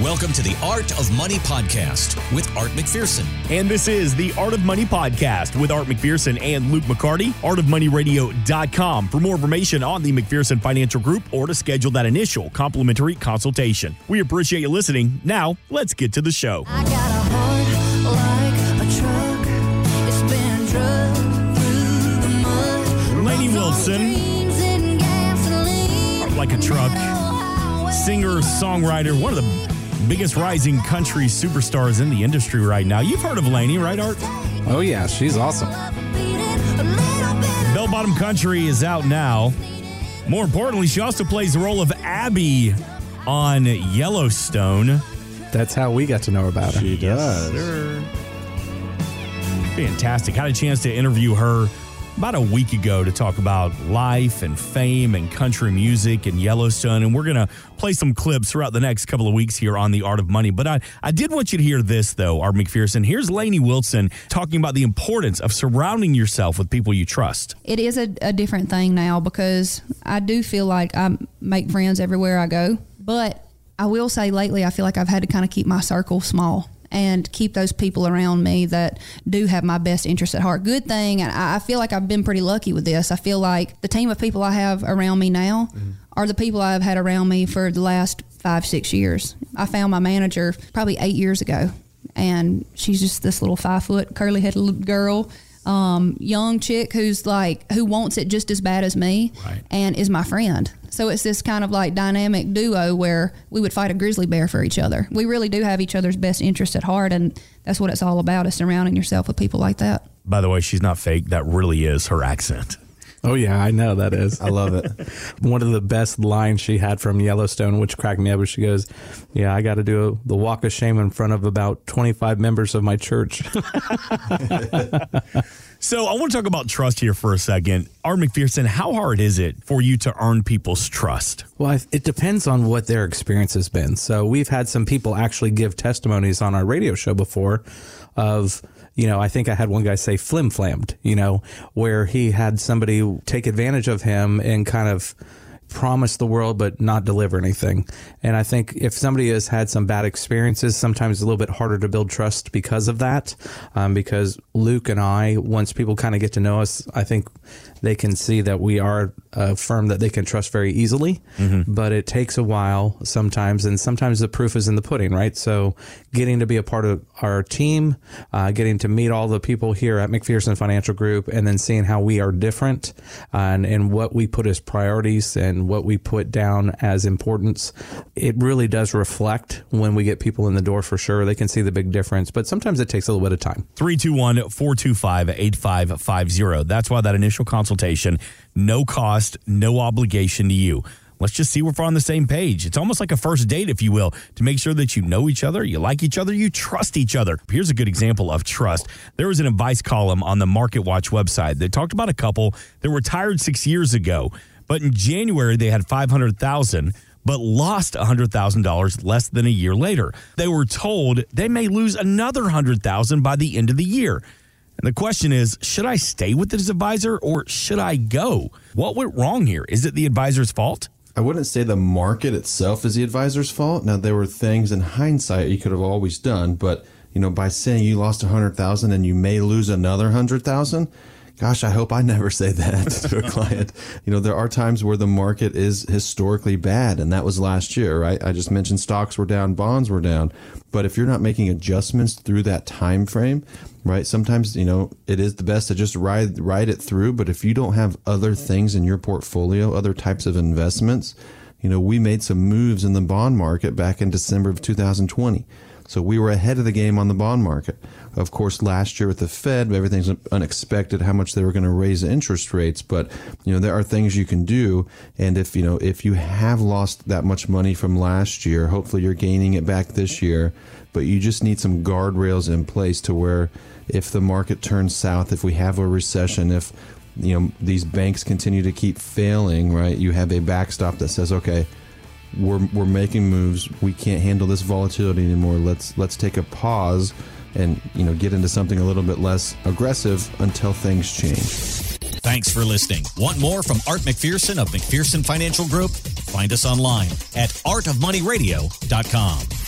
Welcome to the Art of Money podcast with Art McPherson. And this is the Art of Money podcast with Art McPherson and Luke McCarty, artofmoneyradio.com for more information on the McPherson Financial Group or to schedule that initial complimentary consultation. We appreciate you listening. Now, let's get to the show. I got a heart like a truck. It's been through the mud. Lainey Wilson. Dreams and gasoline. Heart Like a Truck. Singer, songwriter, one of the biggest rising country superstars in the industry right now. You've heard of Lainey, right, Art? Oh yeah, she's awesome. Bell Bottom Country is out now. More importantly, she also plays the role of Abby on Yellowstone. That's how we got to know about her. She does. Fantastic. Had a chance to interview her about a week ago to talk about life and fame and country music and Yellowstone. And we're going to play some clips throughout the next couple of weeks here on The Art of Money. But I, I did want you to hear this, though, Art McPherson. Here's Lainey Wilson talking about the importance of surrounding yourself with people you trust. it is a, a different thing now because I do feel like I make friends everywhere I go. But I will say lately, I feel like I've had to kind of keep my circle small and keep those people around me that do have my best interest at heart. Good thing, and I feel like I've been pretty lucky with this. I feel like the team of people I have around me now are the people I've had around me for the last five, six years. I found my manager probably eight years ago, and she's just this little five foot curly headed girl um, young chick who's like who wants it just as bad as me Right. and is my friend. So it's this kind of like dynamic duo where we would fight a grizzly bear for each other. We really do have each other's best interest at heart, and that's what it's all about: is surrounding yourself with people like that. By the way, she's not fake. That really is her accent. Oh yeah, I know that is. I love it. One of the best lines she had from Yellowstone, which cracked me up, was she goes, "Yeah, I got to do the walk of shame in front of about twenty-five members of my church." So I want to talk about trust here for a second. Art McPherson, how hard is it for you to earn people's trust? Well, it depends on what their experience has been. So we've had some people actually give testimonies on our radio show before of, you know, I think I had one guy say flim flammed, you know, where he had somebody take advantage of him and kind of promise the world but not deliver anything. And I think if somebody has had some bad experiences, sometimes it's a little bit harder to build trust because of that. Um, because Luke and I, once people kind of get to know us, I think they can see that we are a firm that they can trust very easily. But it takes a while sometimes, and sometimes the proof is in the pudding, right? So getting to be a part of our team, uh, getting to meet all the people here at McPherson Financial Group, and then seeing how we are different uh, and, and what we put as priorities and what we put down as importance, it really does reflect when we get people in the door for sure. They can see the big difference, but sometimes it takes a little bit of time. 321 425 8550. That's why that initial consultation, no cost, no obligation to you. Let's just see if we're on the same page. It's almost like a first date, if you will, to make sure that you know each other, you like each other, you trust each other. Here's a good example of trust. There was an advice column on the Market Watch website that talked about a couple that retired six years ago, but in January they had 500,000 but lost $100,000 less than a year later. They were told they may lose another 100,000 by the end of the year. And the question is, should I stay with this advisor or should I go? What went wrong here? Is it the advisor's fault? I wouldn't say the market itself is the advisor's fault. Now there were things in hindsight you could have always done, but you know, by saying you lost a hundred thousand and you may lose another hundred thousand, gosh, I hope I never say that to a client. You know, there are times where the market is historically bad, and that was last year, right? I just mentioned stocks were down, bonds were down. But if you're not making adjustments through that time frame, right? Sometimes, you know, it is the best to just ride ride it through. But if you don't have other things in your portfolio, other types of investments, you know, we made some moves in the bond market back in December of 2020. So we were ahead of the game on the bond market. Of course, last year with the Fed, everything's unexpected how much they were going to raise interest rates. But you know, there are things you can do, and if you know if you have lost that much money from last year, hopefully you're gaining it back this year. But you just need some guardrails in place to where if the market turns south, if we have a recession, if you know these banks continue to keep failing, right? You have a backstop that says, okay, we're we're making moves. We can't handle this volatility anymore. Let's let's take a pause and you know get into something a little bit less aggressive until things change. Thanks for listening. Want more from Art McPherson of McPherson Financial Group? Find us online at artofmoneyradio.com.